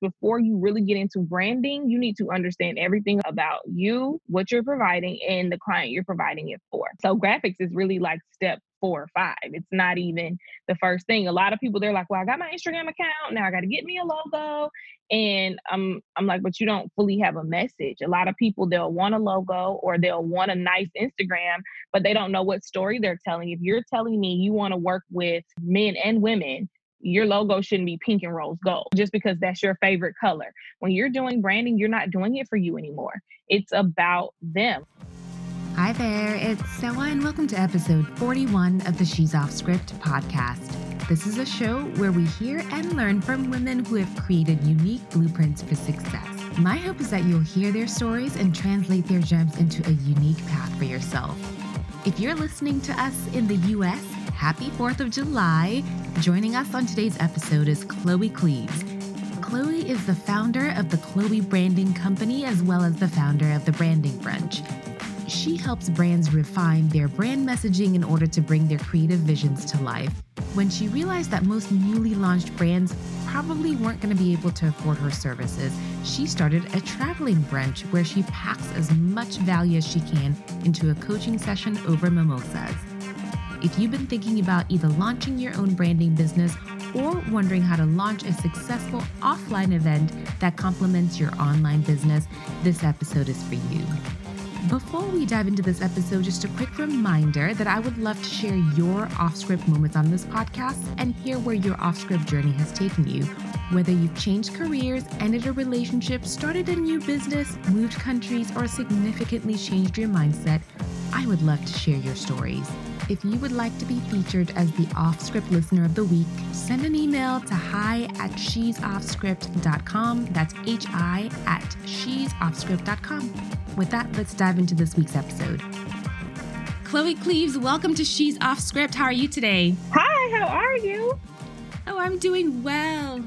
before you really get into branding, you need to understand everything about you, what you're providing, and the client you're providing it for. So graphics is really like step four or five. It's not even the first thing. A lot of people they're like, "Well, I got my Instagram account. Now I got to get me a logo." And I'm I'm like, "But you don't fully have a message." A lot of people they'll want a logo or they'll want a nice Instagram, but they don't know what story they're telling. If you're telling me you want to work with men and women, your logo shouldn't be pink and rose gold just because that's your favorite color. When you're doing branding, you're not doing it for you anymore. It's about them. Hi there, it's Sewa, and welcome to episode 41 of the She's Off Script podcast. This is a show where we hear and learn from women who have created unique blueprints for success. My hope is that you'll hear their stories and translate their gems into a unique path for yourself. If you're listening to us in the US, happy 4th of July. Joining us on today's episode is Chloe Cleaves. Chloe is the founder of the Chloe Branding Company as well as the founder of the Branding Brunch. She helps brands refine their brand messaging in order to bring their creative visions to life. When she realized that most newly launched brands probably weren't going to be able to afford her services, she started a traveling brunch where she packs as much value as she can into a coaching session over mimosas. If you've been thinking about either launching your own branding business or wondering how to launch a successful offline event that complements your online business, this episode is for you. Before we dive into this episode, just a quick reminder that I would love to share your off script moments on this podcast and hear where your off script journey has taken you. Whether you've changed careers, ended a relationship, started a new business, moved countries, or significantly changed your mindset, I would love to share your stories. If you would like to be featured as the off script listener of the week, send an email to hi at she'soffscript.com. That's H I at she'soffscript.com. With that, let's dive into this week's episode. Chloe Cleaves, welcome to She's Off Script. How are you today? Hi, how are you? Oh, I'm doing well.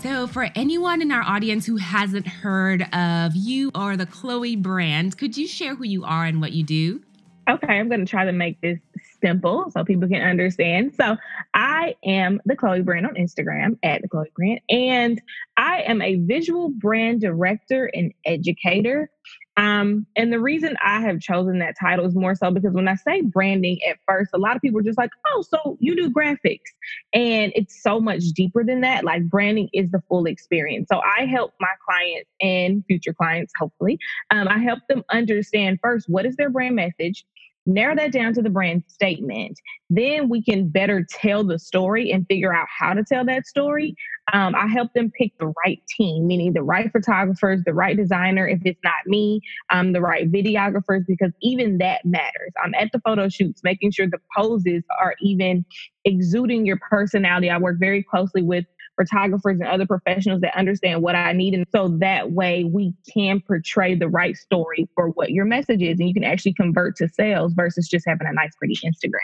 So, for anyone in our audience who hasn't heard of you or the Chloe brand, could you share who you are and what you do? Okay, I'm going to try to make this simple so people can understand. So, I am the Chloe brand on Instagram at the Chloe brand, and I am a visual brand director and educator. Um, and the reason I have chosen that title is more so because when I say branding at first, a lot of people are just like, oh, so you do graphics. And it's so much deeper than that. Like branding is the full experience. So I help my clients and future clients, hopefully, um, I help them understand first what is their brand message? Narrow that down to the brand statement. Then we can better tell the story and figure out how to tell that story. Um, I help them pick the right team, meaning the right photographers, the right designer, if it's not me, um, the right videographers, because even that matters. I'm at the photo shoots, making sure the poses are even exuding your personality. I work very closely with photographers and other professionals that understand what I need. And so that way we can portray the right story for what your message is. And you can actually convert to sales versus just having a nice, pretty Instagram.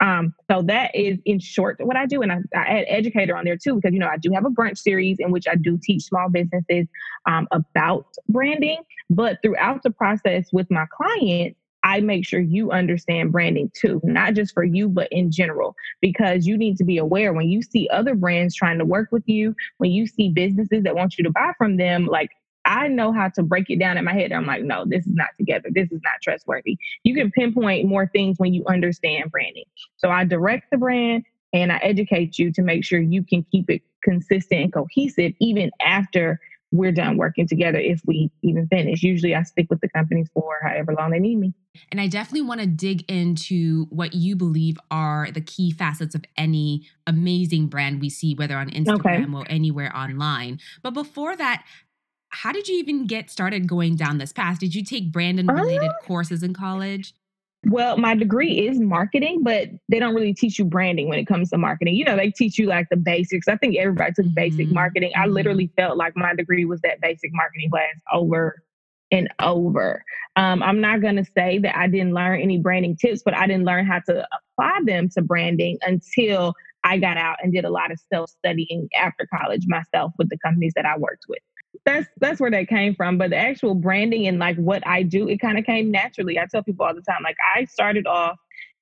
Um, so that is in short what I do. And I, I add educator on there too, because, you know, I do have a brunch series in which I do teach small businesses um, about branding. But throughout the process with my clients, I make sure you understand branding too, not just for you, but in general, because you need to be aware when you see other brands trying to work with you, when you see businesses that want you to buy from them, like I know how to break it down in my head. I'm like, no, this is not together. This is not trustworthy. You can pinpoint more things when you understand branding. So I direct the brand and I educate you to make sure you can keep it consistent and cohesive even after we're done working together if we even finish. Usually I stick with the companies for however long they need me. And I definitely want to dig into what you believe are the key facets of any amazing brand we see, whether on Instagram okay. or anywhere online. But before that, how did you even get started going down this path? Did you take Brandon related uh, courses in college? Well, my degree is marketing, but they don't really teach you branding when it comes to marketing. You know, they teach you like the basics. I think everybody took basic mm-hmm. marketing. I mm-hmm. literally felt like my degree was that basic marketing class over and over. Um, I'm not going to say that I didn't learn any branding tips, but I didn't learn how to apply them to branding until I got out and did a lot of self studying after college myself with the companies that I worked with that's that's where that came from. But the actual branding and like what I do, it kind of came naturally. I tell people all the time, like I started off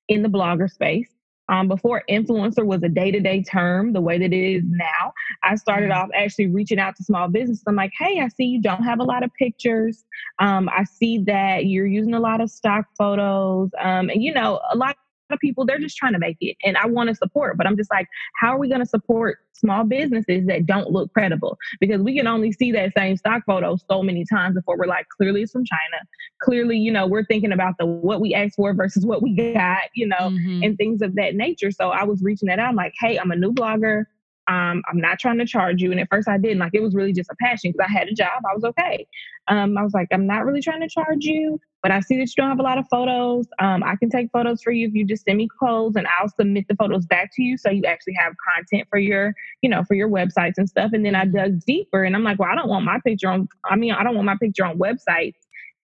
in the blogger space. Um, before influencer was a day to day term, the way that it is now, I started mm-hmm. off actually reaching out to small businesses. I'm like, hey, I see you don't have a lot of pictures. Um, I see that you're using a lot of stock photos. Um, and, you know, a lot of people they're just trying to make it and i want to support but i'm just like how are we going to support small businesses that don't look credible? Because we can only see that same stock photo so many times before we're like clearly it's from china. Clearly you know we're thinking about the what we asked for versus what we got you know mm-hmm. and things of that nature. So i was reaching that out i'm like hey i'm a new blogger um, I'm not trying to charge you. And at first I didn't. Like it was really just a passion because I had a job. I was okay. Um, I was like, I'm not really trying to charge you, but I see that you don't have a lot of photos. Um, I can take photos for you if you just send me clothes and I'll submit the photos back to you so you actually have content for your, you know, for your websites and stuff. And then I dug deeper and I'm like, well, I don't want my picture on, I mean, I don't want my picture on websites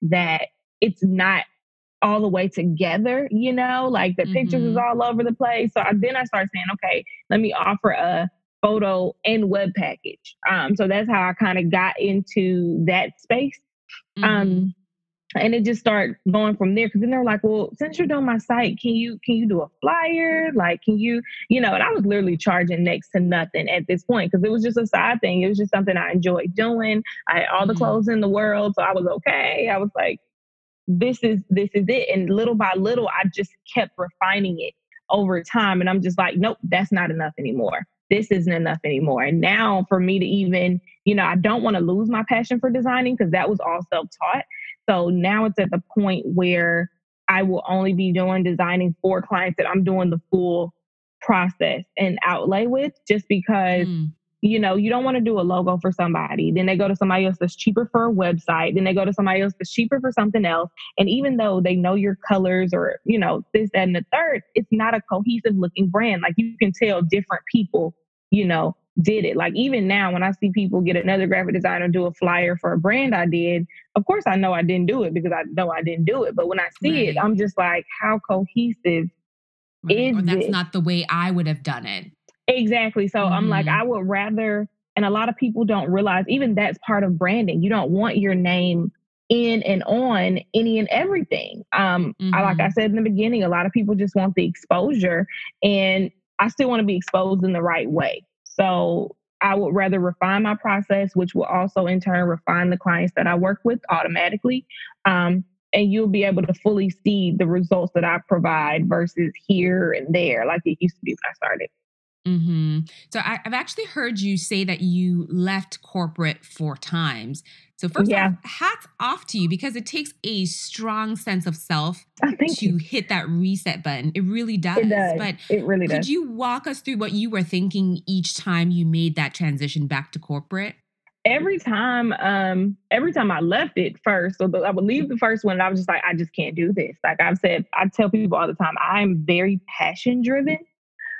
that it's not all the way together, you know, like the mm-hmm. pictures is mm-hmm. all over the place. So I, then I started saying, okay, let me offer a photo and web package. Um, so that's how I kind of got into that space. Um, mm-hmm. Um, and it just started going from there because then they're like, well, since you're doing my site, can you can you do a flyer? Like, can you, you know, and I was literally charging next to nothing at this point because it was just a side thing. It was just something I enjoyed doing. I had all the mm-hmm. clothes in the world, so I was okay. I was like, this is this is it. And little by little, I just kept refining it over time. And I'm just like, nope, that's not enough anymore this isn't enough anymore. And now for me to even, you know, I don't want to lose my passion for designing because that was all self taught. So now it's at the point where I will only be doing designing for clients that I'm doing the full process and outlay with just because. Mm. You know, you don't want to do a logo for somebody. Then they go to somebody else that's cheaper for a website. Then they go to somebody else that's cheaper for something else. And even though they know your colors or, you know, this, that, and the third, it's not a cohesive looking brand. Like you can tell different people you know, did it. Like even now, when I see people get another graphic designer do a flyer for a brand I did, of course I know I didn't do it because I know I didn't do it. But when I see right. it, I'm just like, how cohesive right. is or that's not the way I would have done it. Exactly. So mm-hmm. I'm like, mm-hmm. I would rather, and a lot of people don't realize even that's part of branding. You don't want your name in and on any and everything. Um, mm-hmm. I, like I mm-hmm. said in the beginning, a lot of people just want the exposure and I still want to be exposed in the right way. So I would rather refine my process, which will also in turn refine the clients that I work with automatically. Um, and you'll be able to fully see the results that I provide versus here and there, like it used to be when I started. Mm-hmm. So I, have actually heard you say that you left corporate four times. So first yeah. off, hats off to you because it takes a strong sense of self oh, to you. hit that reset button. It really does. It does. But it really does. Could you walk us through what you were thinking each time you made that transition back to corporate? Every time, um, every time I left it first, so the, I would leave the first one, and I was just like, I just can't do this. Like I've said, I tell people all the time, I'm very passion driven.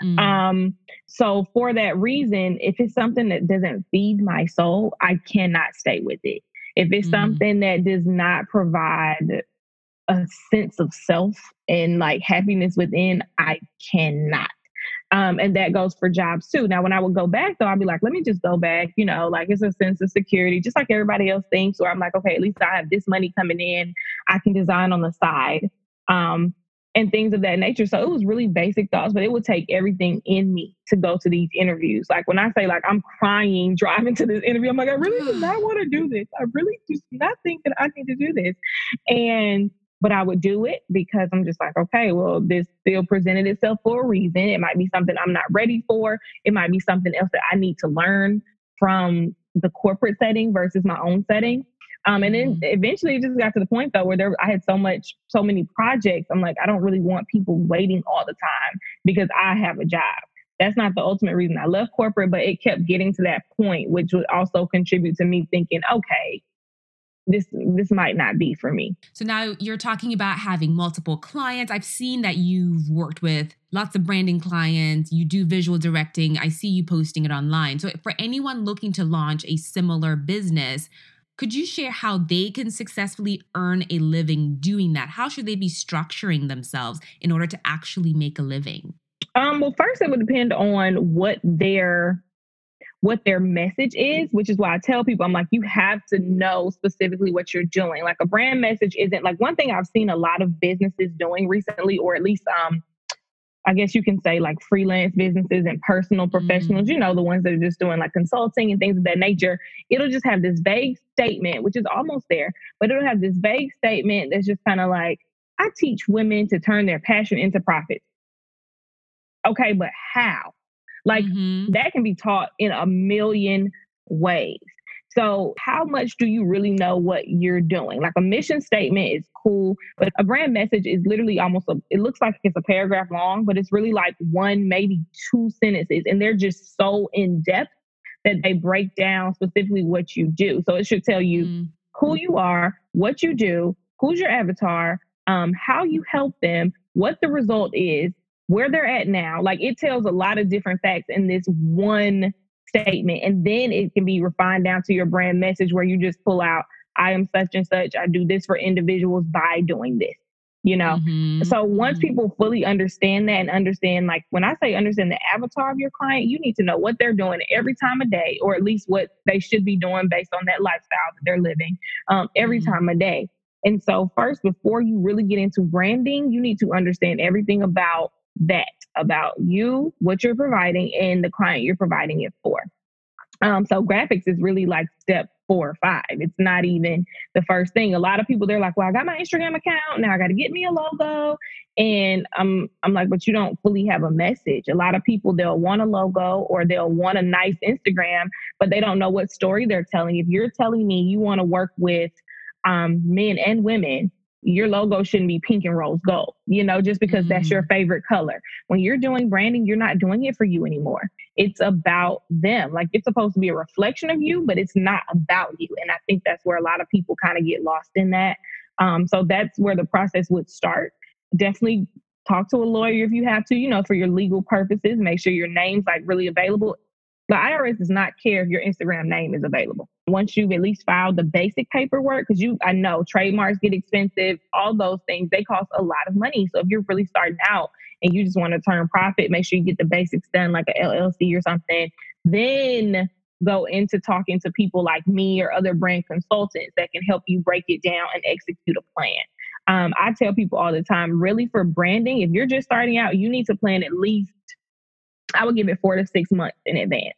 Mm-hmm. Um, so for that reason, if it's something that doesn't feed my soul, I cannot stay with it. If it's mm-hmm. something that does not provide a sense of self and like happiness within, I cannot. Um, and that goes for jobs too. Now, when I would go back, though, I'd be like, let me just go back. You know, like it's a sense of security, just like everybody else thinks. Or I'm like, okay, at least I have this money coming in. I can design on the side. Um, and things of that nature. So it was really basic thoughts, but it would take everything in me to go to these interviews. Like when I say like I'm crying driving to this interview, I'm like, I really do not want to do this. I really do not think that I need to do this. And but I would do it because I'm just like, okay, well, this still presented itself for a reason. It might be something I'm not ready for. It might be something else that I need to learn from the corporate setting versus my own setting. Um, and then mm-hmm. eventually it just got to the point though where there I had so much, so many projects. I'm like, I don't really want people waiting all the time because I have a job. That's not the ultimate reason I left corporate, but it kept getting to that point, which would also contribute to me thinking, okay, this this might not be for me. So now you're talking about having multiple clients. I've seen that you've worked with lots of branding clients, you do visual directing. I see you posting it online. So for anyone looking to launch a similar business, could you share how they can successfully earn a living doing that? How should they be structuring themselves in order to actually make a living? Um, well, first it would depend on what their what their message is, which is why I tell people I'm like, you have to know specifically what you're doing. Like a brand message isn't like one thing I've seen a lot of businesses doing recently, or at least um I guess you can say like freelance businesses and personal professionals, mm. you know, the ones that are just doing like consulting and things of that nature, it'll just have this vague statement, which is almost there, but it'll have this vague statement that's just kind of like, I teach women to turn their passion into profit. Okay, but how? Like mm-hmm. that can be taught in a million ways. So, how much do you really know what you're doing? Like a mission statement is cool, but a brand message is literally almost a, it looks like it's a paragraph long, but it's really like one, maybe two sentences. And they're just so in depth that they break down specifically what you do. So, it should tell you mm. who you are, what you do, who's your avatar, um, how you help them, what the result is, where they're at now. Like it tells a lot of different facts in this one statement. And then it can be refined down to your brand message where you just pull out, I am such and such. I do this for individuals by doing this. You know, mm-hmm. so once mm-hmm. people fully understand that and understand, like when I say understand the avatar of your client, you need to know what they're doing every time of day, or at least what they should be doing based on that lifestyle that they're living um, every mm-hmm. time of day. And so, first, before you really get into branding, you need to understand everything about that about you, what you're providing, and the client you're providing it for. Um, so graphics is really like step four or five. It's not even the first thing. A lot of people they're like, "Well, I got my Instagram account now. I got to get me a logo," and I'm I'm like, "But you don't fully have a message." A lot of people they'll want a logo or they'll want a nice Instagram, but they don't know what story they're telling. If you're telling me you want to work with um, men and women your logo shouldn't be pink and rose gold, you know, just because mm-hmm. that's your mm-hmm. favorite color. When you're doing branding, you're not doing it for you anymore. It's about them. Like it's supposed to be a reflection of you, but it's not about you. And I think that's where a lot of people kind of get lost in that. Um, so that's where the process would start. Definitely talk to a lawyer if you have to, you know, for your legal purposes. Make sure your name's like really available. The IRS does not care if your Instagram name is available. Once you've at least filed the basic paperwork, because you, I know trademarks get expensive, all those things, they cost a lot of money. So if you're really starting out and you just want to turn profit, make sure you get the basics done like a LLC or something. Then go into talking to people like me or other brand consultants that can help you break it down and execute a plan. Um, I tell people all the time, really for branding, if you're just starting out, you need to plan at least, I would give it four to six months in advance.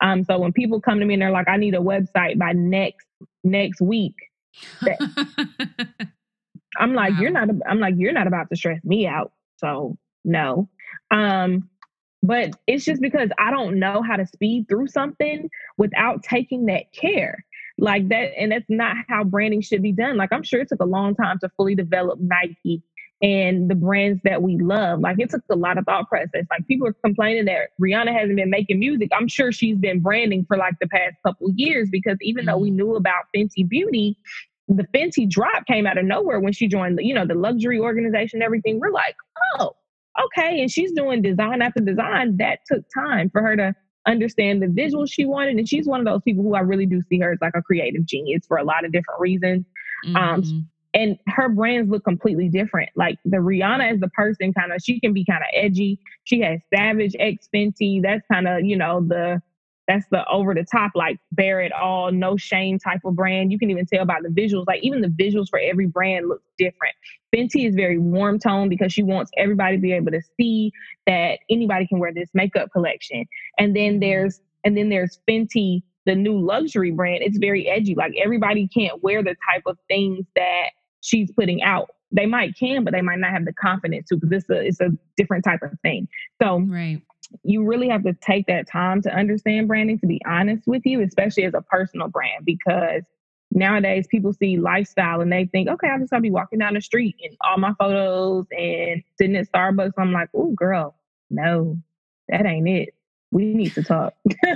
Um, so when people come to me and they're like, I need a website by next next week, I'm like, wow. you're not. I'm like, you're not about to stress me out. So no. Um, but it's just because I don't know how to speed through something without taking that care. Like that, and that's not how branding should be done. Like I'm sure it took a long time to fully develop Nike and the brands that we love. Like it took a lot of thought process. Like people are complaining that Rihanna hasn't been making music. I'm sure she's been branding for like the past couple years because even mm-hmm. though we mm-hmm. knew about Fenty Beauty, the Fenty drop came out of nowhere when she joined the, you know, the luxury organization, everything. We're like, oh, okay. And she's doing design after design. That took time for her to understand the visuals she wanted. And she's one of those people who I really do see her as like a creative genius for a lot of different reasons. Um, mm-hmm. Um, and her brands look completely different. Like the Rihanna as the person, kind of, she can be kind of edgy. She has Savage X Fenty. That's kind of, you know, the that's the over the top, like bare it all, no shame type of brand. You can even tell by the visuals. Like even the visuals for every brand looks different. Fenty is very warm tone because she wants everybody to be able to see that anybody can wear this makeup collection. And then mm-hmm. there's and then there's Fenty, the new luxury brand. It's very edgy. Like everybody can't wear the type of things that she's putting out. They might can, but they might not have the confidence to because it's a it's a different type of thing. So right. you really have to take that time to understand branding, to be honest with you, especially as a personal brand, because nowadays people see lifestyle and they think, okay, I'm just gonna be walking down the street and all my photos and sitting at Starbucks. I'm like, oh girl, no, that ain't it we need to talk.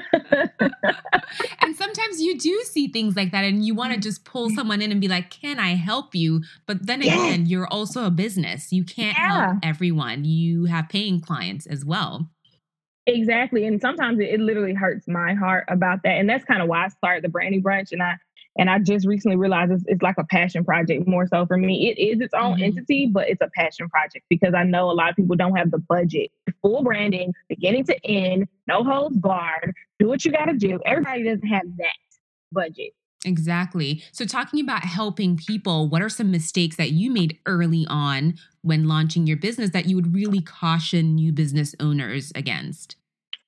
and sometimes you do see things like that and you want to mm-hmm. just pull someone in and be like, can I help you? But then again, you're also a business. You can't yeah. help everyone. You have paying clients as well. Exactly. And sometimes it, it literally hurts my heart about that. And that's kind of why I started the Branding brunch. And I and I just recently realized it's, it's, like a passion project more so for me. It is its own mm-hmm. entity, but it's a passion project because I know a lot of people don't have the budget. Full branding, beginning to end, no holds barred, do what you got to do. Everybody doesn't have that budget. Exactly. So, talking about helping people, what are some mistakes that you made early on when launching your business that you would really caution new business owners against?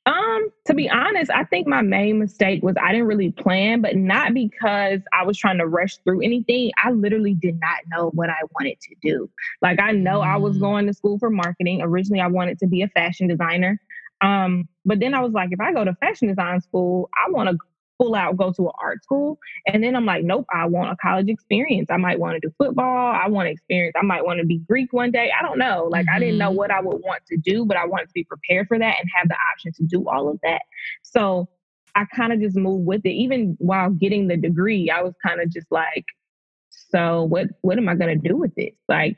Um, to be honest, I think my main mistake was I didn't really plan, but not because I was trying to rush through anything. I literally did not know what I wanted to do. Like I know mm. I was mm. going to school for marketing. Originally, I wanted to be a fashion designer. Um, but then I was like, if I go to fashion design school, I want to pull out, go to an art school. And then I'm like, nope, I want a college experience. I might want to do football. I want to experience, I might want to be Greek one day. I don't know. Like, mm-hmm. I didn't know mm-hmm. what I would want to do, but I wanted to be prepared for that and have the option to do all of that. So I kind of just moved with it. Even while getting the degree, I was kind of just like, so what what am I gonna do with this? Like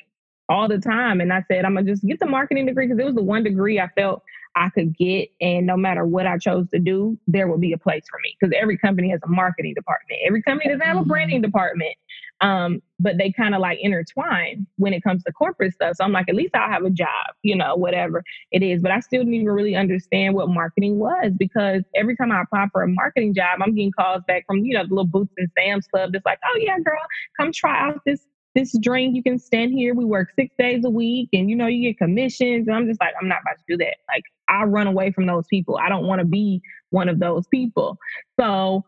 all the time. And I said, I'm gonna just get the marketing degree because it was the one degree I felt I could get. And no matter what I chose to do, there will be a place for me because every company has a marketing department. Every company doesn't have a branding mm-hmm. department. Um, but they kind of like intertwine when it comes to corporate stuff. So I'm like, at least I'll have a job, you know, whatever it is. But I still didn't even really understand what marketing was because every time I apply for a marketing job, I'm getting calls back from, you know, the little Boots and Sam's Club. That's like, oh yeah, girl, come try out this this drink. You can stand here. We work six days a week and you know, you get commissions. And I'm just like, I'm not about to do that. Like, I run away from those people. I don't want to be one of those people. So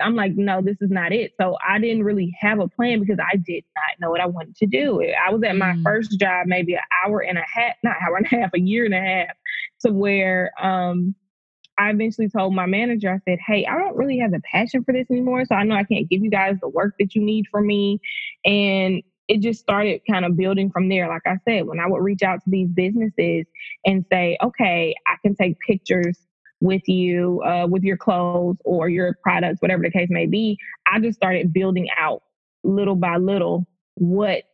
I'm like, no, this is not it. So I didn't really have a plan because I did not know what I wanted to do. I was at my mm. first job maybe an hour and a half, not hour and a half, a year and a half, to where um I eventually told my manager, I said, Hey, I don't really have the passion for this anymore. So I know I can't give you guys the work that you need from me. And it just started kind of building from there. Like I said, when I would reach out to these businesses and say, Okay, I can take pictures with you, uh, with your clothes or your products, whatever the case may be, I just started building out little by little what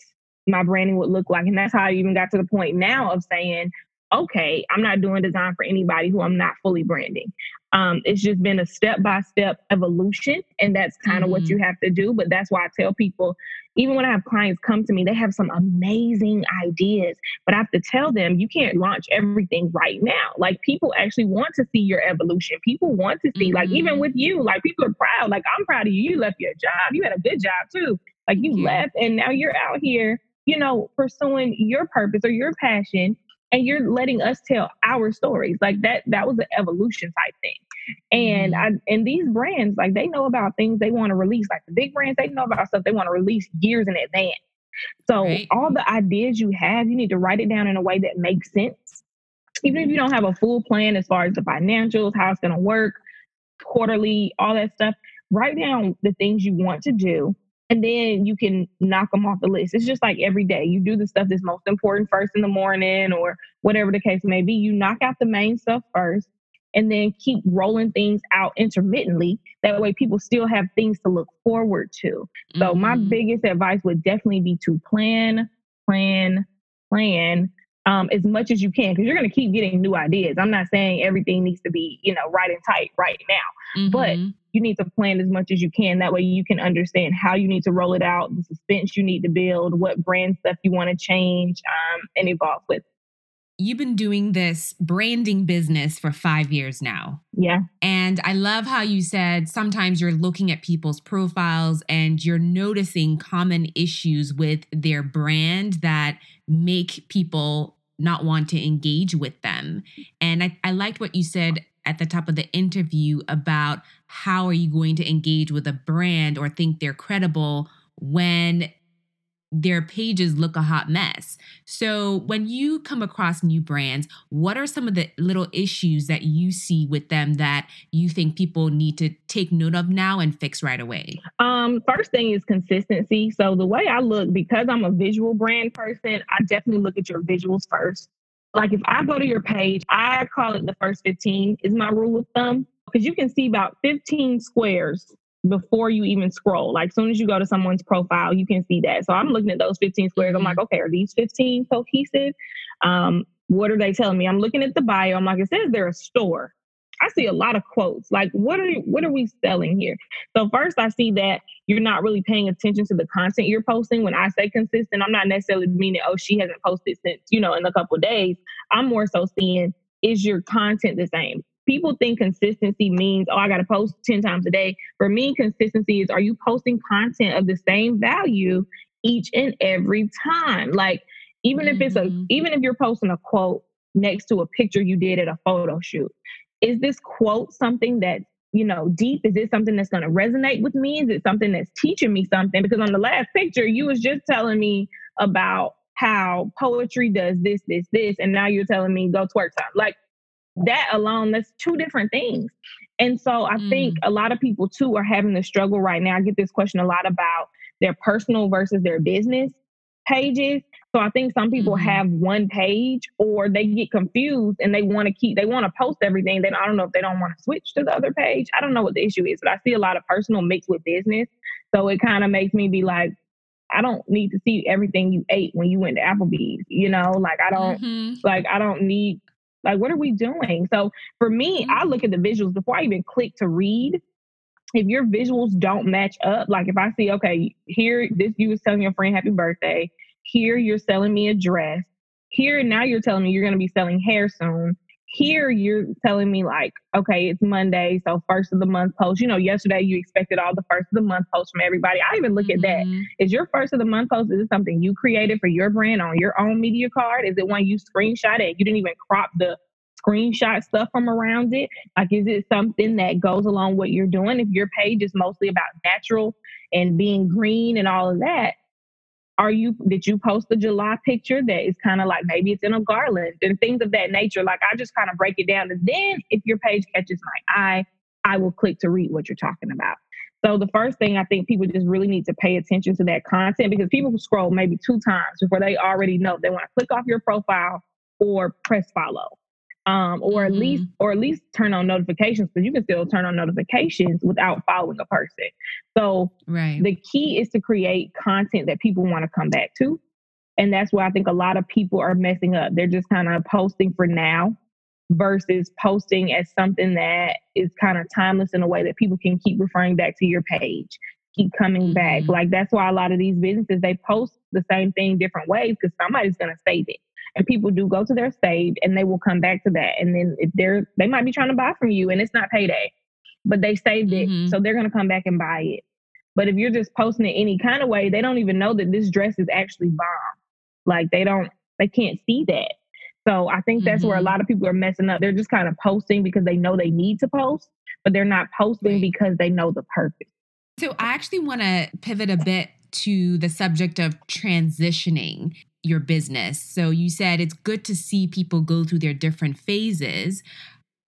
my branding would look like. And that's how I even got to the point now of saying, okay, I'm not doing design for anybody who I'm not fully branding. Um, it's just been a step by step evolution, and that's kind of mm-hmm. what you have to do. But that's why I tell people, even when I have clients come to me, they have some amazing ideas, but I have to tell them you can't launch everything right now. Like people actually want to see your evolution. People want to see, mm-hmm. like even mm-hmm. with you, like people are proud. Like I'm proud of you. You left your job. You had a good job too. Like you yeah. left, and now you're out here you know, pursuing your purpose or your passion and you're letting us tell our stories. Like that that was an evolution type thing. And mm-hmm. i and these brands like they know about things they want to release. Like the big brands they know about stuff they want to release years in advance. So right. all the ideas you have you need to write it down in a way that makes sense. Even if you don't have a full plan as far as the financials how it's going to work quarterly all that stuff write down the things you want to do and then you can knock them off the list. It's just like every day. You do the stuff that's most important first in the morning or whatever the case may be. You knock out the main stuff first and then keep rolling things out intermittently. That way people still have things to look forward to. So mm-hmm. my biggest advice would definitely be to plan, plan, plan um, as much as you can because you're going to keep getting new ideas. I'm not saying everything needs to be, you know, right and tight right now, mm-hmm. but you need to plan as much as you can. That way you can understand how you need to roll it out, the suspense you need to build, what brand stuff you want to change um, and evolve with. You've been doing this branding business for five years now. Yeah. And I love how you said sometimes you're looking at people's profiles and you're noticing common issues with their brand that make people not want to engage with them. And I, I liked what you said at the top of the interview about how are you going to engage with a brand or think they're credible when their pages look a hot mess. So, when you come across new brands, what are some of the little issues that you see with them that you think people need to take note of now and fix right away? Um, first thing is consistency. So, the way I look, because I'm a visual brand person, I definitely look at your visuals first. Like if I go to your page, I call it the first 15 is my rule of thumb because you can see about 15 squares before you even scroll. Like as soon as you go to someone's profile, you can see that. So I'm looking at those 15 squares. I'm like, mm-hmm. okay, are these 15 cohesive? Um, what are they telling me? I'm looking at the bio. I'm like, it says they're a store. I see a lot of quotes. Like, what are what are we selling here? So first, I see that you're not really paying attention to the content you're posting. When I say consistent, I'm not necessarily meaning oh she hasn't posted since you know in a couple days. I'm more so seeing is your content the same? People think consistency means, oh, I got to post 10 times a day. For me, consistency is are you posting content of the same value each and every time? Like, even mm-hmm. if it's a, mm-hmm. even if you're posting a quote next to a picture you did at a photo shoot, is this quote something that you know, deep? Is it something that's going to resonate with me? Is it something that's teaching me something? Because on the last picture, you was just telling me about how poetry does this, this, this, and now you're telling me go twerk time. Like that alone, that's two different things. And so I mm. think a lot of people too are having the struggle right now. I get this question a lot about their personal versus their business pages. So I think some people mm-hmm. have one page or they get confused and they want to keep they want to post everything. Then I don't know if they don't want to switch to the other page. I don't know what the issue is, but I see a lot of personal mixed with business. So it kind of makes me be like, I don't need to see everything you ate when you went to Applebee's, you know? Like I don't mm-hmm. like I don't need like what are we doing? So for me. I mm. look at the visuals before I even click to read if your visuals don't match up, like if I see, okay, here this you was telling your friend happy birthday, here you're selling me a dress, here now you're telling me you're gonna be selling hair soon. Here you're telling me like, okay, it's Monday, so first of the month post. You know, yesterday you expected all the first of the month posts from everybody. I even look mm-hmm. at that. Mm-hmm. Your first of the month post? Is it something you created for your brand on your own media card? Is it one you screenshot it? You didn't even crop the screenshot stuff from around it? Like, is it something that goes along what you're doing? If your page is mostly about natural and being green and all of that, are you did you post the July picture that is kind of like maybe it's in a garland and things of that nature? Like I just kind of break it down, and then if your page catches my eye, I will click to read what you're talking about. So the first thing I think people just really need to pay attention to that content because people scroll maybe two times before they already know they want to click off your profile or press follow um, or at mm-hmm. least or at least turn on notifications because you can still turn on notifications without following a person. So right. the key is to create content that people want to come back to. And that's why I think a lot of people are messing up. They're just kind of posting for now versus posting as something that is kind of timeless in a way that people can keep referring back to your page, keep coming mm-hmm. back. Like that's why a lot of these businesses they post the same thing different ways because somebody's gonna save it and people do go to their stage and they will come back to that and then if they're they might be trying to buy from you and it's not payday but they saved it mm-hmm. so they're going to come back and buy it but if you're just posting it any kind of way they don't even know that this dress is actually bomb like they don't they can't see that so i think that's mm-hmm. where a mm-hmm. lot of people are messing up they're just kind of posting because they know they need to post but they're not posting because they know the purpose so i actually want to pivot a bit to the subject of transitioning your business. So you said it's good to see people go through their different phases.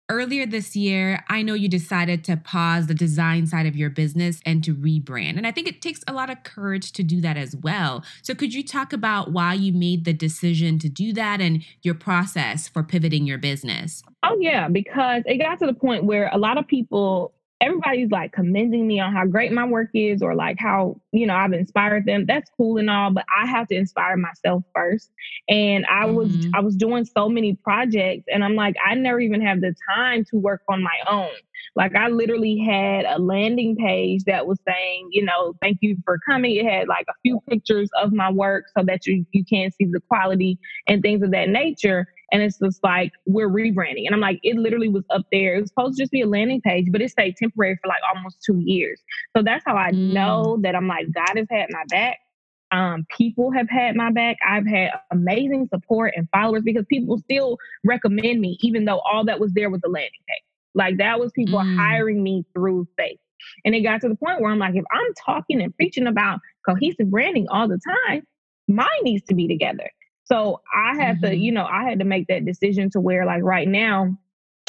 Earlier this year, I know you decided to pause the design side of your business and to rebrand. And I think it takes a lot of courage to do that as well. So, could you talk about why you made the decision to do that and your process for pivoting your business? Oh, yeah, because it got to the point where a lot of people everybody's like commending me on how great my work is or like how you know i've inspired them. That's cool and all but i have to inspire myself first. And i mm-hmm. was i was doing so many projects and i'm like i never even have the time to work on my own like i literally had a landing page that was saying you know thank you for coming it had like a few pictures of my work so that you you can see the quality and things of that nature and it's just like, we're rebranding. And I'm like, it literally was up there. It was supposed to just be a landing page, but it stayed temporary for like almost two years. So that's how I mm. know that I'm like, God has had my back. Um, people have had my back. I've had amazing support and followers because people still recommend me, even though all that was there was a landing page. Like that was people mm. hiring me through faith. And it got to the point where I'm like, if I'm talking and preaching about cohesive branding all the time, mine needs to be together. So I had mm-hmm. to, you know, I had to make that decision to where, like, right now,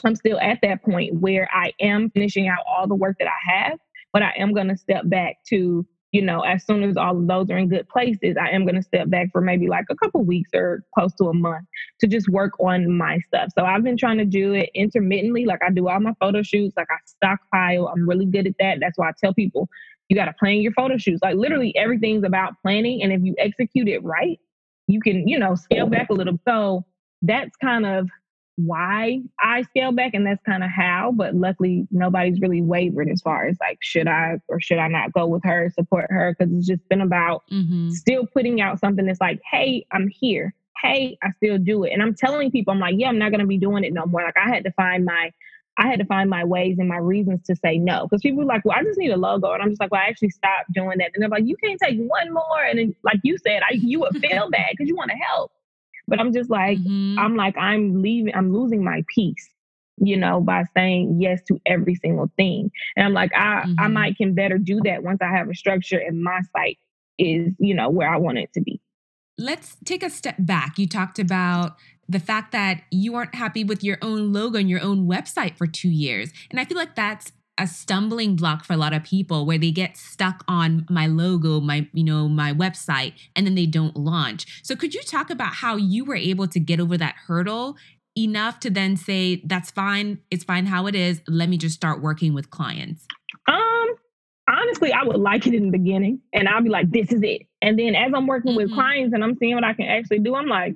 I'm still at that point where I am finishing out all the work that I have, but I am going to step back to, you know, as soon as all of those are in good places, I am going to step back for maybe like a couple weeks or close to a month to just work on my stuff. So I've been trying to do it intermittently. Like I do all my photo shoots, like I stockpile. I'm really good at that. That's why I tell people you got to plan your photo shoots. Like literally everything's about planning. And if you execute it right, you can, you know, scale back a little. So that's kind of why I scale back and that's kind of how, but luckily nobody's really wavered as far as like, should I or should I not go with her, support her? Cause it's just been about mm-hmm. still putting out something that's like, hey, I'm here. Hey, I still do it. And I'm telling people, I'm like, yeah, I'm not going to be doing it no more. Like I had to find my I had to find my ways and my reasons to say no. Because people are like, well, I just need a logo. And I'm just like, well, I actually stopped doing that. And they're like, you can't take one more. And then, like you said, I, you would feel bad because you want to help. But I'm just like, mm-hmm. I'm like, I'm leaving, I'm losing my peace, you know, by saying yes to every single thing. And I'm like, I, mm-hmm. I might can better do that once I have a structure and my site is, you know, where I want it to be. Let's take a step back. You talked about the fact that you aren't happy with your own logo and your own website for two years. And I feel like that's a stumbling block for a lot of people where they get stuck on my logo, my, you know, my website, and then they don't launch. So could you talk about how you were able to get over that hurdle enough to then say, that's fine, it's fine how it is. Let me just start working with clients? Um, honestly, I would like it in the beginning and I'll be like, this is it. And then as I'm working mm-hmm. with clients and I'm seeing what I can actually do, I'm like,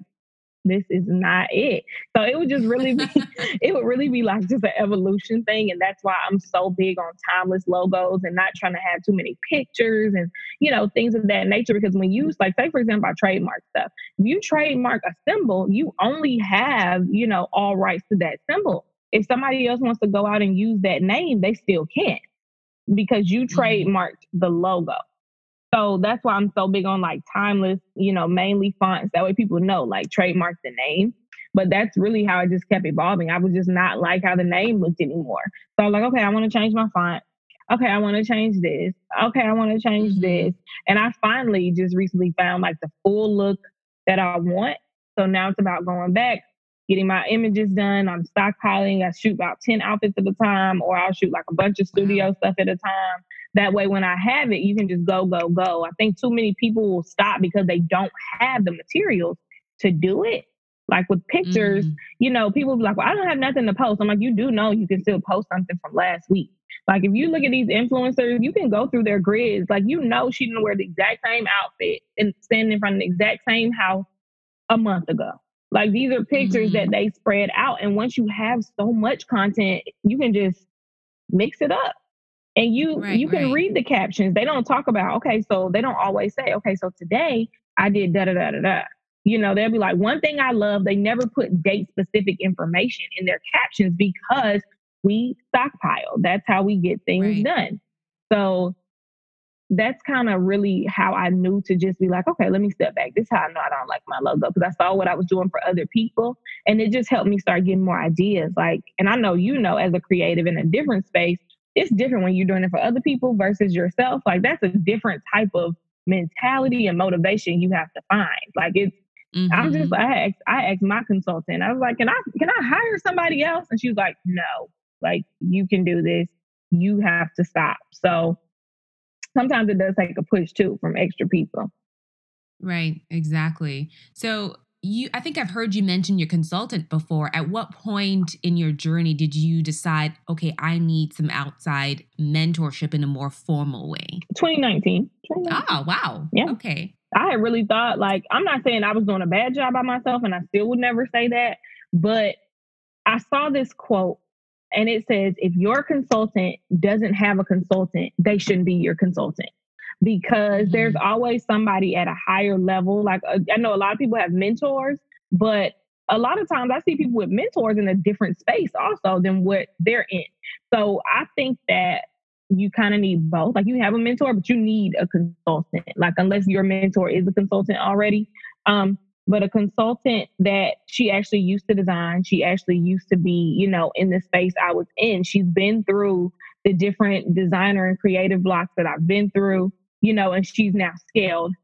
this is not it. So it would just really be, it would really be like just an evolution thing. And that's why I'm so big on timeless logos and not trying to have too many pictures and, you know, things of that nature. Because when you, like, say, for example, I trademark stuff, you trademark a symbol, you only have, you know, all rights to that symbol. If somebody else wants to go out and use that name, they still can't because you mm-hmm. trademarked the logo. So that's why I'm so big on like timeless, you know, mainly fonts. That way people know, like trademark the name. But that's really how I just kept evolving. I was just not like how the name looked anymore. So I was like, okay, I want to change my font. Okay, I want to change this. Okay, I want to change mm-hmm. this. And I finally just recently found like the full look that I want. So now it's about going back, getting my images done. I'm stockpiling. I shoot about 10 outfits at a time, or I'll shoot like a bunch of studio stuff at a time. That way, when I have it, you can just go, go, go. I think too many people will stop because they don't have the materials to do it. Like with pictures, mm. you know, people be like, well, I don't have nothing to post. I'm like, you do know you can still post something from last week. Like if you look at these influencers, you can go through their grids. Like you know she didn't wear the exact same outfit and stand in front of the exact same house a month ago. Like these are pictures mm-hmm. that they spread out. And once you have so much content, you can just mix it up. And you right, you can right. read the captions. They don't talk about, okay, so they don't always say, okay, so today I did da da da da da. You know, they'll be like, one thing I love, they never put date specific information in their captions because we stockpile. That's how we get things right. done. So that's kind of really how I knew to just be like, okay, let me step back. This is how I know I don't like my logo because I saw what I was doing for other people. And it just helped me start getting more ideas. Like, and I know you know, as a creative in a different space, it's different when you're doing it for other people versus yourself. Like, that's a different type of mentality and motivation you have to find. Like, it's, mm-hmm. I'm just, mm-hmm. I asked, I asked my consultant, I was like, can I, can I hire somebody else? And she was like, no, like, you can do this. You have to stop. So, sometimes it does take a push too from extra people. Right, exactly. So you I think I've heard you mention your consultant before. At what point in your journey did you decide, okay, I need some outside mentorship in a more formal way? 2019. 2019. Oh, wow. Yeah. Okay. I had really thought like I'm not saying I was doing a bad job by myself and I still would never say that, but I saw this quote and it says if your consultant doesn't have a consultant, they shouldn't be your consultant because mm-hmm. there's always somebody at a higher level. Like uh, I know a lot of people have mentors, but a lot of times I see people with mentors in a different space also than what they're in. So I think that you kind of need both. Like you have a mentor, but you need a consultant. Like unless your mentor is a consultant already. Um, but a consultant that she actually used to design, she actually used to be, you know, in the space I was in. She's been through the different designer and creative blocks that I've been through, you know, and she's now scaled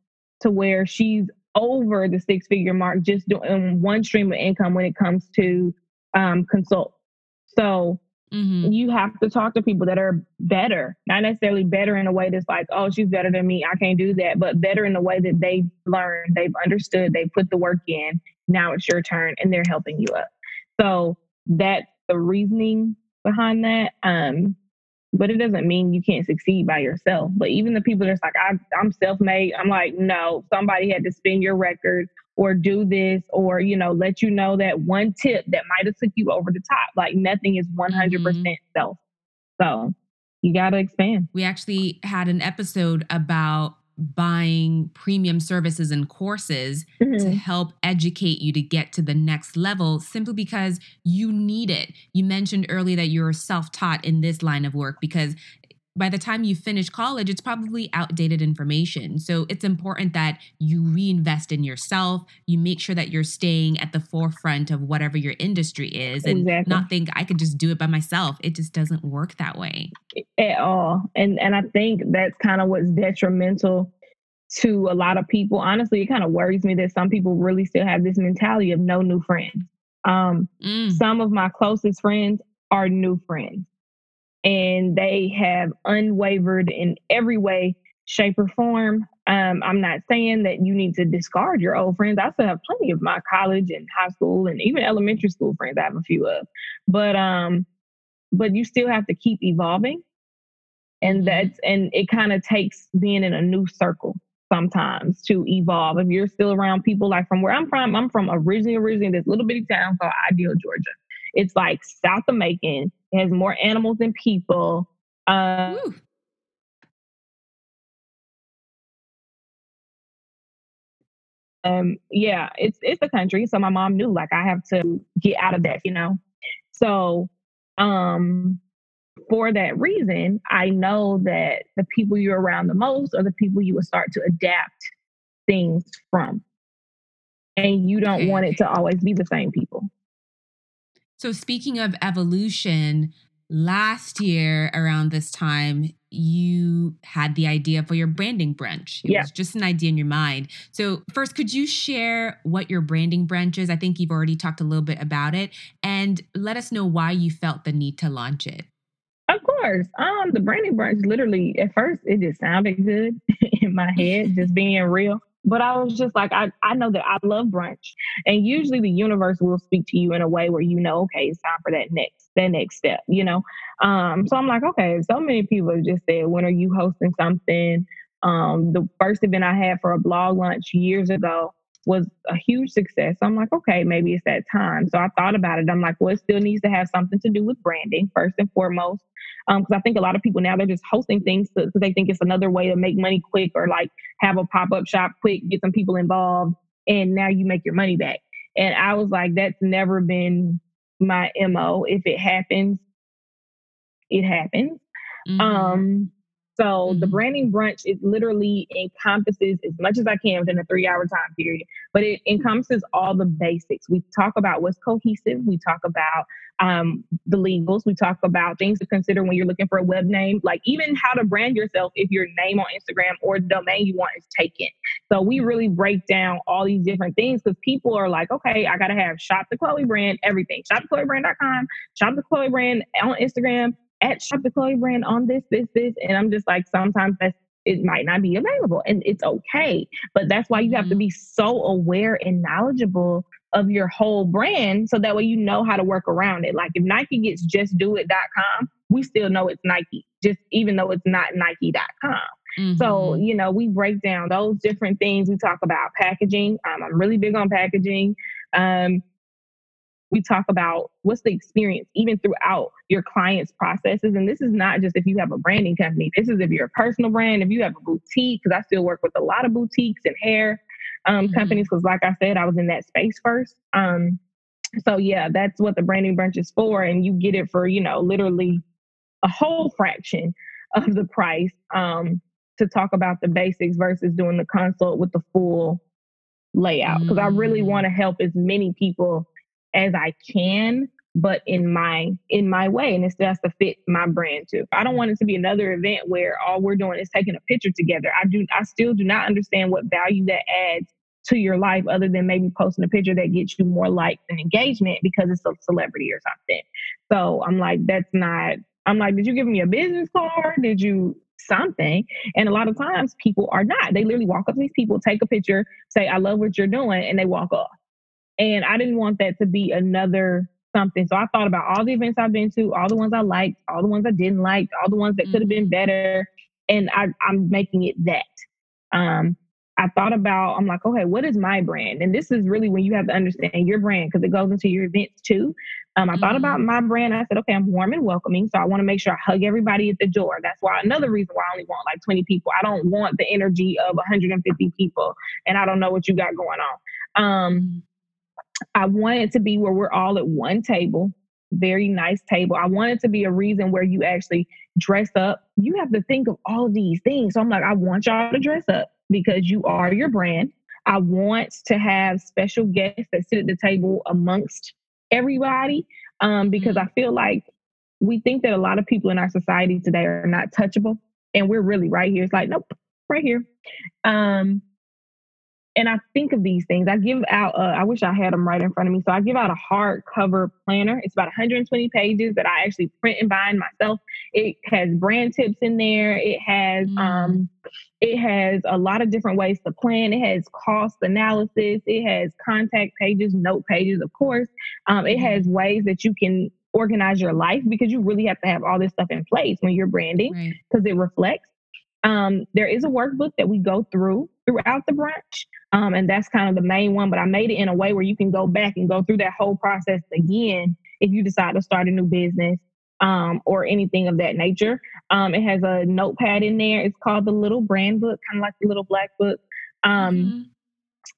to where she's over the six figure mark just doing one stream of income when it comes to um, consult. So Mm-hmm. You have to talk to people that are better, not necessarily better in a way that's like, oh, she's better than me. I can't do that, but better in the way that they've learned, they've understood, they put the work in. Now it's your turn and they're helping you up. So that's the reasoning behind that. Um, but it doesn't mean you can't succeed by yourself. But even the people that's like, I, I'm self made, I'm like, no, somebody had to spin your record or do this or you know let you know that one tip that might have took you over the top. Like nothing is 100% mm hmm self. So you got to expand. We actually had an episode about buying premium services and courses mm-hmm. to help educate you to get to the next level simply because you need it. You mentioned earlier that you're self taught in this line of work because by the time you finish college, it's probably outdated information. So it's important that you reinvest in yourself. You make sure that you're staying at the forefront of whatever your industry is and exactly. not think I could just do it by myself. It just doesn't work that way. At all. And and I think that's kind of what's detrimental to a lot of people. Honestly, it kind of worries me that some people really still have this mentality of no new friends. Um, mm. some of my closest friends are new friends and they have unwavered in every way, shape, or form. Um, I'm not saying that you need to discard your old friends. I still have plenty of my college and high school and even elementary school friends. I have a few of, but um, but you still have to keep evolving, and mm-hmm. that's and it kind of takes being in a new circle sometimes to evolve. If you're still around people like from where I'm from, I'm from originally originally this little bitty town called Ideal, Georgia. It's like south of Macon. It has more animals than people. Um, um, yeah, it's it's the country. So my mom knew like I have to get out of that, you know. So um for that reason, I know that the people you're around the most are the people you will start to adapt things from. And you don't want it to always be the same people. So, speaking of evolution, last year around this time, you had the idea for your branding brunch. It yeah. was just an idea in your mind. So, first, could you share what your branding brunch is? I think you've already talked a little bit about it, and let us know why you felt the need to launch it. Of course. Um, the branding brunch literally at first it just sounded good in my head, just being real. But I was just like, I, I know that I love brunch. And usually the universe will speak to you in a way where you know, okay, it's time for that next, that next step, you know? Um, so I'm like, okay, so many people just said, when are you hosting something? Um, the first event I had for a blog lunch years ago, was a huge success. So I'm like, okay, maybe it's that time. So I thought about it. I'm like, well, it still needs to have something to do with branding first and foremost. Because um, I think a lot of people now they're just hosting things because they think it's another way to make money quick or like have a pop up shop quick, get some people involved, and now you make your money back. And I was like, that's never been my mo. If it happens, it happens. Mm-hmm. Um, so mm-hmm. the branding brunch it literally encompasses as much as I can within a three hour time period, but it encompasses all the basics. We talk about what's cohesive. We talk about um, the legals. We talk about things to consider when you're looking for a web name, like even how to brand yourself if your name on Instagram or the domain you want is taken. So we really break down all these different things because people are like, okay, I got to have shop the Chloe brand, everything. Shop the Brand.com, shop the Chloe brand on Instagram, at Shop the Chloe brand on this, this, this. And I'm just like, sometimes that's it might not be available and it's okay. But that's why you have to mm-hmm. be so aware and knowledgeable of your whole brand so that way you know how to work around it. Like if Nike gets justdoit.com, we still know it's Nike, just even though it's not Nike.com. Mm-hmm. So, you know, we break down those different things. We talk about packaging. Um, I'm really big on packaging. Um, we talk about what's the experience even throughout your clients' processes. And this is not just if you have a branding company, this is if you're a personal brand, if you have a boutique, because I still work with a lot of boutiques and hair um, mm-hmm. companies, because like I said, I was in that space first. Um, so yeah, that's what the branding brunch is for. And you get it for, you know, literally a whole fraction of the price um, to talk about the basics versus doing the consult with the full layout. Because mm-hmm. I really want to help as many people as I can, but in my in my way, and it still has to fit my brand too. I don't want it to be another event where all we're doing is taking a picture together. I do I still do not understand what value that adds to your life other than maybe posting a picture that gets you more likes and engagement because it's a celebrity or something. So I'm like, that's not I'm like, did you give me a business card? Did you something? And a lot of times people are not. They literally walk up to these people, take a picture, say, I love what you're doing, and they walk off. And I didn't want that to be another something. So I thought about all the events I've been to, all the ones I liked, all the ones I didn't like, all the ones that mm-hmm. could have been better. And I, am making it that. Um, I thought about, I'm like, okay, what is my brand? And this is really when you have to understand your brand because it goes into your events too. Um, I mm-hmm. thought about mm-hmm. my brand. I said, okay, I'm warm and welcoming. So I want to make sure I hug everybody at the door. That's why another reason why I only want like 20 people. I don't want the energy of 150 people and I don't know what you got going on. Um, mm-hmm. I want it to be where we're all at one table, very nice table. I want it to be a reason where you actually dress up. You have to think of all of these things. So I'm like, I want y'all to dress up because you are your brand. I want to have special guests that sit at the table amongst everybody um, because mm-hmm. I feel like we think that a lot of people in our society today are not touchable, and we're really right here. It's like, nope, right here. Um, and I think of these things. I give out, uh, I wish I had them right in front of me. So I give out a hardcover planner. It's about 120 pages that I actually print and bind myself. It has brand tips in there. It has, mm. um, it has a lot of different ways to plan. It has cost analysis. It has contact pages, note pages, of course. Um, it has mm-hmm. ways that you can organize your life because you really have to have all this stuff in place when you're branding because right. it reflects. Um, there is a workbook that we go through throughout the brunch. Um, and that's kind of the main one, but I made it in a way where you can go back and go through that whole process again if you decide to start a new business um, or anything of that nature. Um, it has a notepad in there. It's called the Little Brand Book, kind of like the Little Black Book. Um, mm-hmm.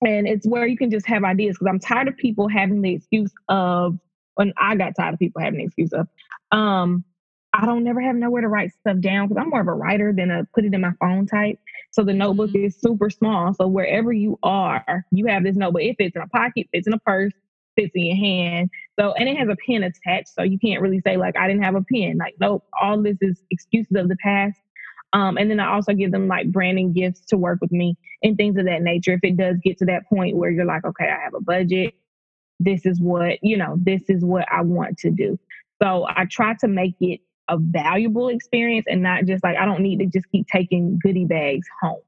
And it's where you can just have ideas because I'm tired of people having the excuse of, when I got tired of people having the excuse of, um, I don't never have nowhere to write stuff down because I'm more of a writer than a put it in my phone type. So the notebook mm-hmm. is super small. So wherever you are, you have this notebook. It fits in a pocket, fits in a purse, fits in your hand. So and it has a pen attached. So you can't really say like I didn't have a pen. Like nope, all this is excuses of the past. Um, and then I also give them like branding gifts to work with me and things of that nature. If it does get to that point where you're like, okay, I have a budget. This is what, you know, this is what I want to do. So I try to make it a valuable experience and not just like I don't need to just keep taking goodie bags home.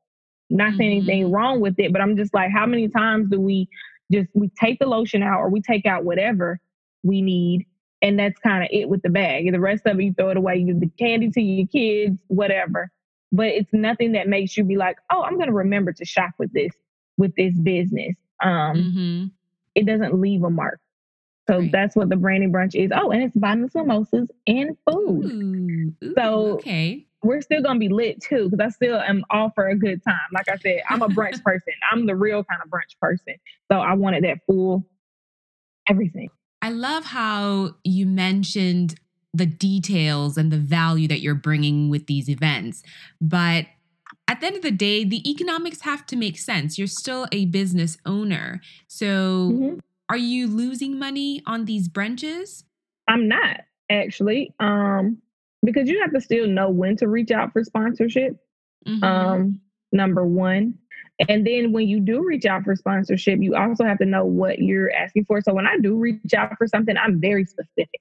Not saying mm-hmm. anything wrong with it, but I'm just like, how many times do we just we take the lotion out or we take out whatever we need and that's kind of it with the bag. And the rest of it you throw it away, you give the candy to your kids, whatever. But it's nothing that makes you be like, oh, I'm gonna remember to shop with this with this business. Um mm-hmm. it doesn't leave a mark. So right. that's what the branding brunch is. Oh, and it's bottomless mimosas and food. Ooh, ooh, so okay. we're still gonna be lit too, because I still am all for a good time. Like I said, I'm a brunch person. I'm the real kind of brunch person. So I wanted that full everything. I love how you mentioned the details and the value that you're bringing with these events. But at the end of the day, the economics have to make sense. You're still a business owner. So, mm-hmm. Are you losing money on these branches? I'm not actually. Um, because you have to still know when to reach out for sponsorship. Mm-hmm. Um, number one. And then when you do reach out for sponsorship, you also have to know what you're asking for. So when I do reach out for something, I'm very specific.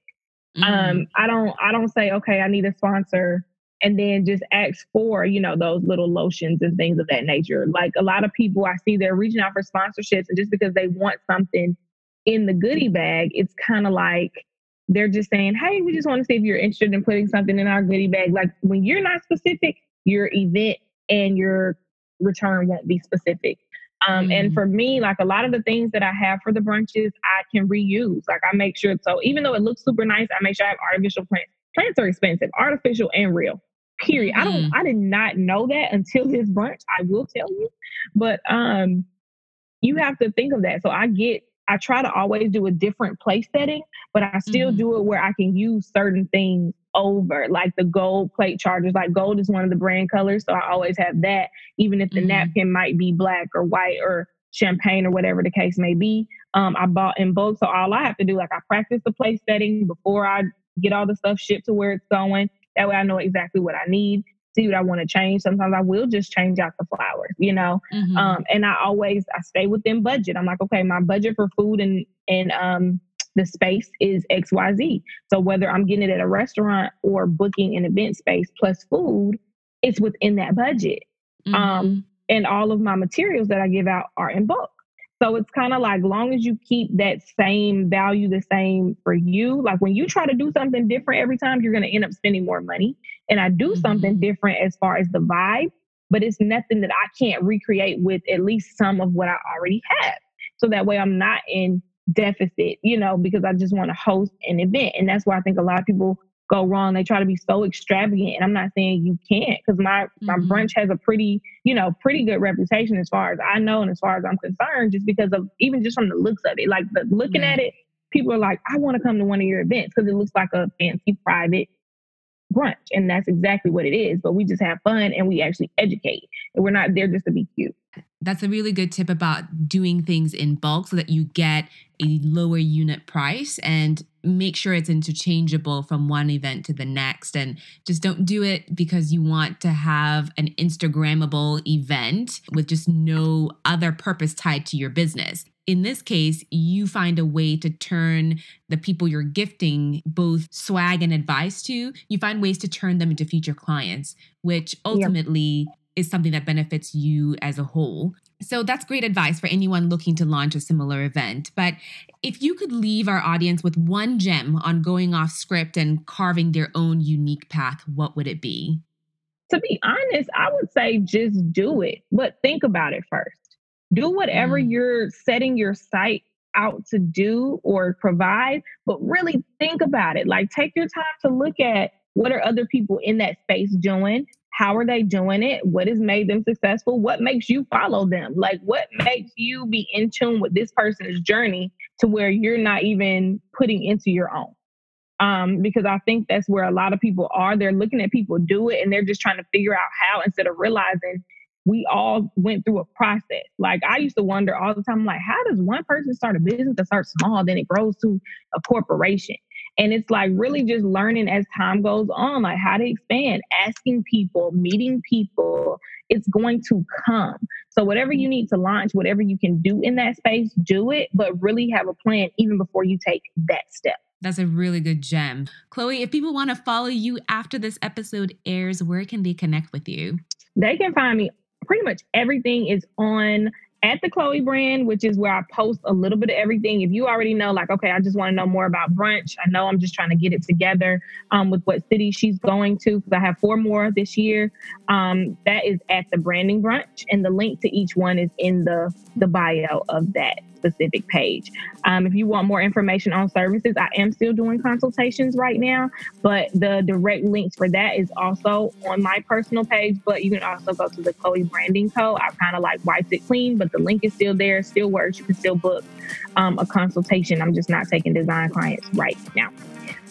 Um, mm-hmm. Um, I don't I don't say, okay, I need a sponsor and then just ask for, you know, those little lotions and things of that nature. Like a lot of people I see they're reaching out for sponsorships and just because they want something in the goodie bag, it's kind of like they're just saying, hey, we just want to see if you're interested in putting something in our goodie bag. Like when you're not specific, your event and your return won't be specific. Um, mm And for me, like a lot of the things that I have for the brunches, I can reuse. Like I make sure, so even though it looks super nice, I make sure I have artificial plants. Plants are expensive, artificial and real. Period. mm I don't. Mm-hmm. I did not know that until this brunch. I will tell you, but um, you have to think of that. So I get I try to always do a different place setting, but I still mm-hmm. do it where I can use certain things over, like the gold plate chargers. Like gold is one of the brand colors, so I always have that, even if the mm-hmm. napkin might be black or white or champagne or whatever the case may be. Um, I bought in bulk, so all I have to do, like I practice the place setting before I get all the stuff shipped to where it's going. That way, I know exactly what I need see what I want to change. Sometimes I will just change out the flowers, you know. Mm-hmm. Um, and I always I stay within budget. I'm like, okay, my budget for food and and um the space is XYZ. So whether I'm getting it at a restaurant or booking an event space plus food, it's within that budget. Um, mm-hmm. Um, and all of my materials that I give out are in bulk. So it's kind of like long as you keep that same value the same for you. Like when you try to do something different every time, you're going to end up spending more money. And I do mm-hmm. something different as far as the vibe. but it's nothing that I can't recreate with at least some of what I already have. So that way I'm not in deficit, you know, because I just want to host an event. And that's why I think a lot of people go wrong. They try to be so extravagant. And I'm not saying you can't because my, mm-hmm. my brunch has a pretty, you know, pretty good reputation as far as I know and as far as I'm concerned, just because of even just from the looks of it. Like the, looking at it, people are like, I want to come to one of your events because it looks like a fancy private brunch. And that's exactly what it is. But we just have fun and we actually educate. And we're not there just to be cute. That's a really good tip about doing things in bulk so that you get a lower unit price and make sure it's interchangeable from one event to the next. And just don't do it because you want to have an Instagrammable event with just no other purpose tied to your business. In this case, you find a way to turn the people you're gifting both swag and advice to, you find ways to turn them into future clients, which ultimately is something that benefits you as a whole. So that's great advice for anyone looking to launch a similar event. But if you could leave our audience with one gem on going off script and carving their own unique path, what would it be? To be honest, I would say just do it, but think about it first. Do whatever mm. you're setting your site out to do or provide, but really think about it. Like take your time to look at what are other people in that space doing how are they doing it? What has made them successful? What makes you follow them? Like, what makes you be in tune with this person's journey to where you're not even putting into your own? Um, because I think that's where a lot of people are. They're looking at people do it and they're just trying to figure out how instead of realizing we all went through a process. Like I used to wonder all the time, like, how does one person start a business that starts small, then it grows to a corporation? And it's like really just learning as time goes on, like how to expand, asking people, meeting people. It's going to come. So, whatever you need to launch, whatever you can do in that space, do it, but really have a plan even before you take that step. That's a really good gem. Chloe, if people want to follow you after this episode airs, where can they connect with you? They can find me pretty much everything is on at the Chloe brand, which is where I post a little bit of everything. If you already know, like, okay, I just want to know more about brunch. I know I'm just trying to get it together um, with what city she's going to because I have four more this year. Um, that is at the branding brunch, and the link to each one is in the the bio of that specific page. Um, if you want more information on services, I am still doing consultations right now, but the direct links for that is also on my personal page. But you can also go to the Chloe Branding Co. I kind of like wiped it clean, but the link is still there, still works. You can still book um, a consultation. I'm just not taking design clients right now.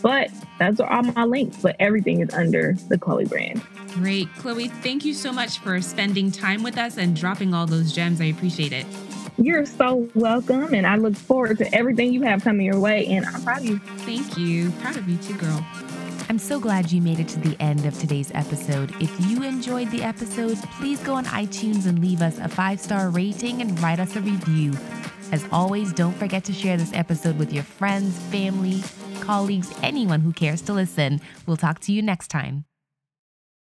But those are all my links, but everything is under the Chloe brand. Great. Chloe, thank you so much for spending time with us and dropping all those gems. I appreciate it. You're so welcome, and I look forward to everything you have coming your way. And I'm proud of you. Thank you. Proud of you too, girl. I'm so glad you made it to the end of today's episode. If you enjoyed the episode, please go on iTunes and leave us a five star rating and write us a review. As always, don't forget to share this episode with your friends, family, colleagues, anyone who cares to listen. We'll talk to you next time.